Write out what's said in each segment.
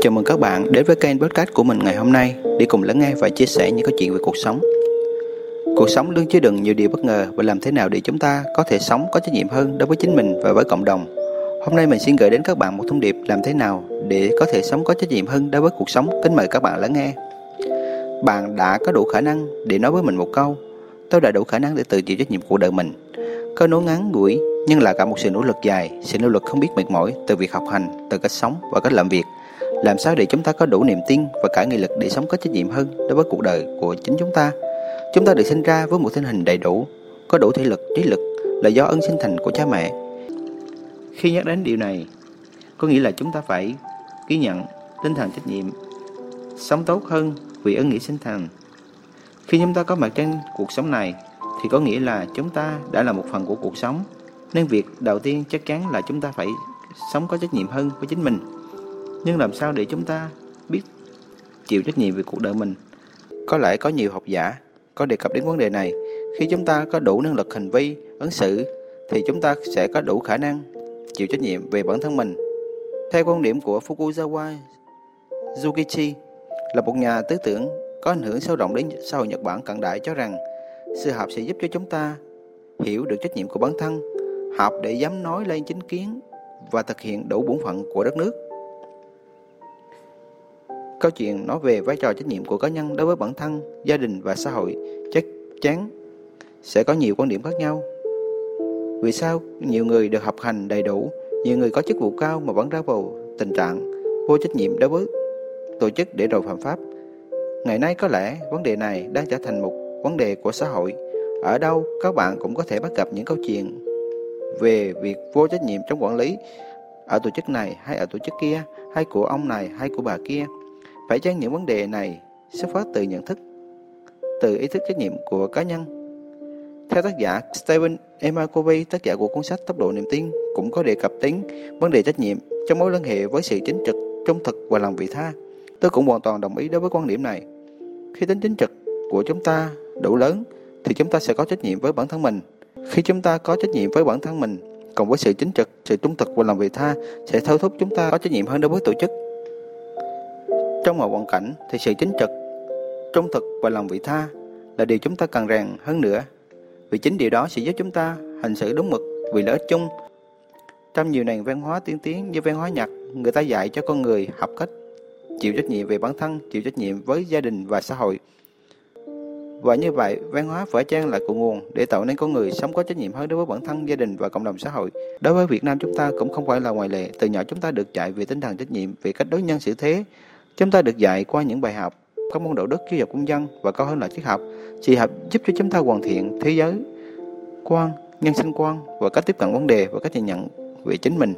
Chào mừng các bạn đến với kênh podcast của mình ngày hôm nay để cùng lắng nghe và chia sẻ những câu chuyện về cuộc sống. Cuộc sống luôn chứa đựng nhiều điều bất ngờ và làm thế nào để chúng ta có thể sống có trách nhiệm hơn đối với chính mình và với cộng đồng. Hôm nay mình xin gửi đến các bạn một thông điệp làm thế nào để có thể sống có trách nhiệm hơn đối với cuộc sống. Kính mời các bạn lắng nghe. Bạn đã có đủ khả năng để nói với mình một câu Tôi đã đủ khả năng để tự chịu trách nhiệm của đời mình. Câu nói ngắn ngủi nhưng là cả một sự nỗ lực dài, sự nỗ lực không biết mệt mỏi từ việc học hành, từ cách sống và cách làm việc làm sao để chúng ta có đủ niềm tin và cả nghị lực để sống có trách nhiệm hơn đối với cuộc đời của chính chúng ta? Chúng ta được sinh ra với một thân hình đầy đủ, có đủ thể lực, trí lực là do ân sinh thành của cha mẹ. Khi nhắc đến điều này, có nghĩa là chúng ta phải ghi nhận tinh thần trách nhiệm, sống tốt hơn vì ân nghĩa sinh thành. Khi chúng ta có mặt trên cuộc sống này, thì có nghĩa là chúng ta đã là một phần của cuộc sống. Nên việc đầu tiên chắc chắn là chúng ta phải sống có trách nhiệm hơn với chính mình. Nhưng làm sao để chúng ta biết chịu trách nhiệm về cuộc đời mình? Có lẽ có nhiều học giả có đề cập đến vấn đề này. Khi chúng ta có đủ năng lực hành vi, ứng xử, thì chúng ta sẽ có đủ khả năng chịu trách nhiệm về bản thân mình. Theo quan điểm của Fukuzawa Yukichi, là một nhà tư tưởng có ảnh hưởng sâu rộng đến xã hội Nhật Bản cận đại cho rằng sự học sẽ giúp cho chúng ta hiểu được trách nhiệm của bản thân, học để dám nói lên chính kiến và thực hiện đủ bổn phận của đất nước. Câu chuyện nói về vai trò trách nhiệm của cá nhân đối với bản thân, gia đình và xã hội chắc chắn sẽ có nhiều quan điểm khác nhau. Vì sao nhiều người được học hành đầy đủ, nhiều người có chức vụ cao mà vẫn ra vào tình trạng vô trách nhiệm đối với tổ chức để rồi phạm pháp? Ngày nay có lẽ vấn đề này đang trở thành một vấn đề của xã hội. Ở đâu các bạn cũng có thể bắt gặp những câu chuyện về việc vô trách nhiệm trong quản lý ở tổ chức này hay ở tổ chức kia, hay của ông này hay của bà kia. Phải chăng những vấn đề này xuất phát từ nhận thức, từ ý thức trách nhiệm của cá nhân? Theo tác giả Stephen M. Covey, tác giả của cuốn sách Tốc độ niềm tin, cũng có đề cập đến vấn đề trách nhiệm trong mối liên hệ với sự chính trực, trung thực và lòng vị tha. Tôi cũng hoàn toàn đồng ý đối với quan điểm này. Khi tính chính trực của chúng ta đủ lớn, thì chúng ta sẽ có trách nhiệm với bản thân mình. Khi chúng ta có trách nhiệm với bản thân mình, cùng với sự chính trực, sự trung thực và lòng vị tha sẽ thôi thúc chúng ta có trách nhiệm hơn đối với tổ chức. Trong mọi hoàn cảnh thì sự chính trực, trung thực và lòng vị tha là điều chúng ta cần rèn hơn nữa. Vì chính điều đó sẽ giúp chúng ta hành xử đúng mực vì lợi ích chung. Trong nhiều nền văn hóa tiên tiến như văn hóa Nhật, người ta dạy cho con người học cách chịu trách nhiệm về bản thân, chịu trách nhiệm với gia đình và xã hội. Và như vậy, văn hóa phải trang là cội nguồn để tạo nên con người sống có trách nhiệm hơn đối với bản thân, gia đình và cộng đồng xã hội. Đối với Việt Nam chúng ta cũng không phải là ngoại lệ. Từ nhỏ chúng ta được dạy về tinh thần trách nhiệm, về cách đối nhân xử thế, Chúng ta được dạy qua những bài học, các môn đạo đức, giáo dục công dân và cao hơn là triết học. Triết học giúp cho chúng ta hoàn thiện thế giới quan, nhân sinh quan và cách tiếp cận vấn đề và cách nhìn nhận về chính mình.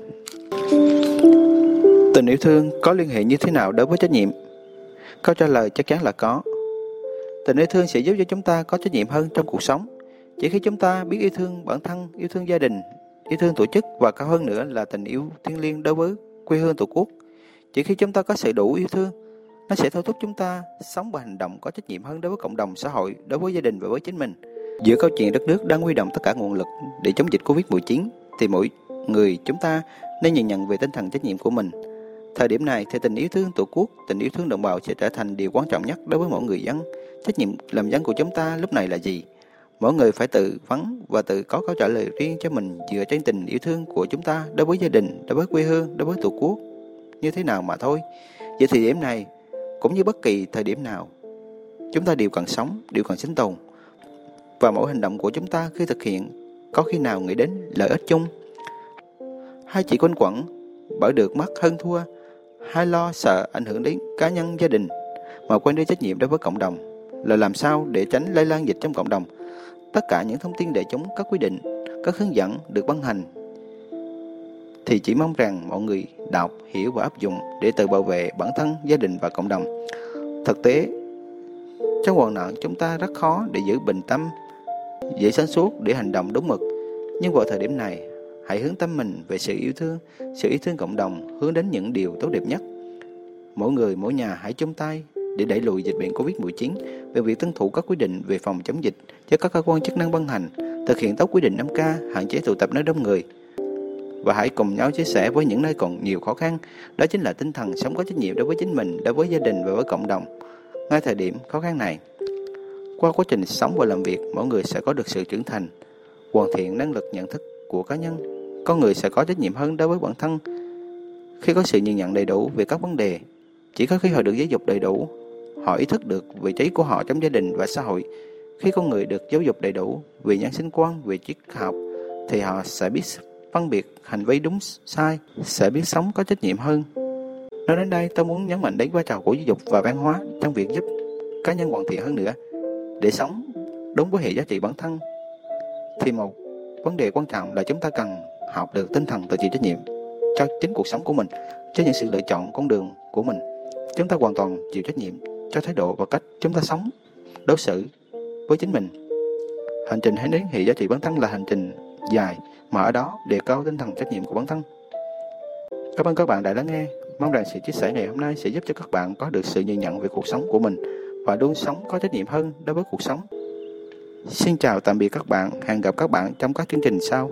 Tình yêu thương có liên hệ như thế nào đối với trách nhiệm? Câu trả lời chắc chắn là có. Tình yêu thương sẽ giúp cho chúng ta có trách nhiệm hơn trong cuộc sống. Chỉ khi chúng ta biết yêu thương bản thân, yêu thương gia đình, yêu thương tổ chức và cao hơn nữa là tình yêu thiêng liêng đối với quê hương tổ quốc chỉ khi chúng ta có sự đủ yêu thương, nó sẽ thôi thúc chúng ta sống và hành động có trách nhiệm hơn đối với cộng đồng xã hội, đối với gia đình và với chính mình. Giữa câu chuyện đất nước đang huy động tất cả nguồn lực để chống dịch Covid-19 thì mỗi người chúng ta nên nhìn nhận về tinh thần trách nhiệm của mình. Thời điểm này thì tình yêu thương Tổ quốc, tình yêu thương đồng bào sẽ trở thành điều quan trọng nhất đối với mỗi người dân. Trách nhiệm làm dân của chúng ta lúc này là gì? Mỗi người phải tự vấn và tự có câu trả lời riêng cho mình dựa trên tình yêu thương của chúng ta đối với gia đình, đối với quê hương, đối với Tổ quốc như thế nào mà thôi. Vậy thì điểm này, cũng như bất kỳ thời điểm nào, chúng ta đều cần sống, đều cần sinh tồn. Và mỗi hành động của chúng ta khi thực hiện có khi nào nghĩ đến lợi ích chung hay chỉ quanh quẩn bởi được mất hơn thua hay lo sợ ảnh hưởng đến cá nhân gia đình mà quên đi trách nhiệm đối với cộng đồng là làm sao để tránh lây lan dịch trong cộng đồng tất cả những thông tin để chúng các quy định các hướng dẫn được ban hành thì chỉ mong rằng mọi người đọc, hiểu và áp dụng để tự bảo vệ bản thân, gia đình và cộng đồng. Thực tế, trong hoàn nạn chúng ta rất khó để giữ bình tâm, dễ sáng suốt để hành động đúng mực. Nhưng vào thời điểm này, hãy hướng tâm mình về sự yêu thương, sự yêu thương cộng đồng hướng đến những điều tốt đẹp nhất. Mỗi người, mỗi nhà hãy chung tay để đẩy lùi dịch bệnh Covid-19 về việc tuân thủ các quy định về phòng chống dịch cho các cơ quan chức năng ban hành, thực hiện tốt quy định 5K, hạn chế tụ tập nơi đông người, và hãy cùng nhau chia sẻ với những nơi còn nhiều khó khăn. Đó chính là tinh thần sống có trách nhiệm đối với chính mình, đối với gia đình và với cộng đồng. Ngay thời điểm khó khăn này, qua quá trình sống và làm việc, mỗi người sẽ có được sự trưởng thành, hoàn thiện năng lực nhận thức của cá nhân. Con người sẽ có trách nhiệm hơn đối với bản thân khi có sự nhìn nhận đầy đủ về các vấn đề. Chỉ có khi họ được giáo dục đầy đủ, họ ý thức được vị trí của họ trong gia đình và xã hội. Khi con người được giáo dục đầy đủ về nhân sinh quan, về triết học, thì họ sẽ biết phân biệt hành vi đúng sai, sẽ biết sống có trách nhiệm hơn. Nói đến đây, tôi muốn nhấn mạnh đến vai trò của giáo dục và văn hóa trong việc giúp cá nhân hoàn thiện hơn nữa. Để sống đúng với hệ giá trị bản thân, thì một vấn đề quan trọng là chúng ta cần học được tinh thần tự chịu trách nhiệm cho chính cuộc sống của mình, cho những sự lựa chọn con đường của mình. Chúng ta hoàn toàn chịu trách nhiệm cho thái độ và cách chúng ta sống, đối xử với chính mình. Hành trình hướng đến hệ giá trị bản thân là hành trình dài mà ở đó đề cao tinh thần trách nhiệm của bản thân. Cảm ơn các bạn đã lắng nghe. Mong rằng sự chia sẻ ngày hôm nay sẽ giúp cho các bạn có được sự nhìn nhận về cuộc sống của mình và luôn sống có trách nhiệm hơn đối với cuộc sống. Xin chào tạm biệt các bạn, hẹn gặp các bạn trong các chương trình sau.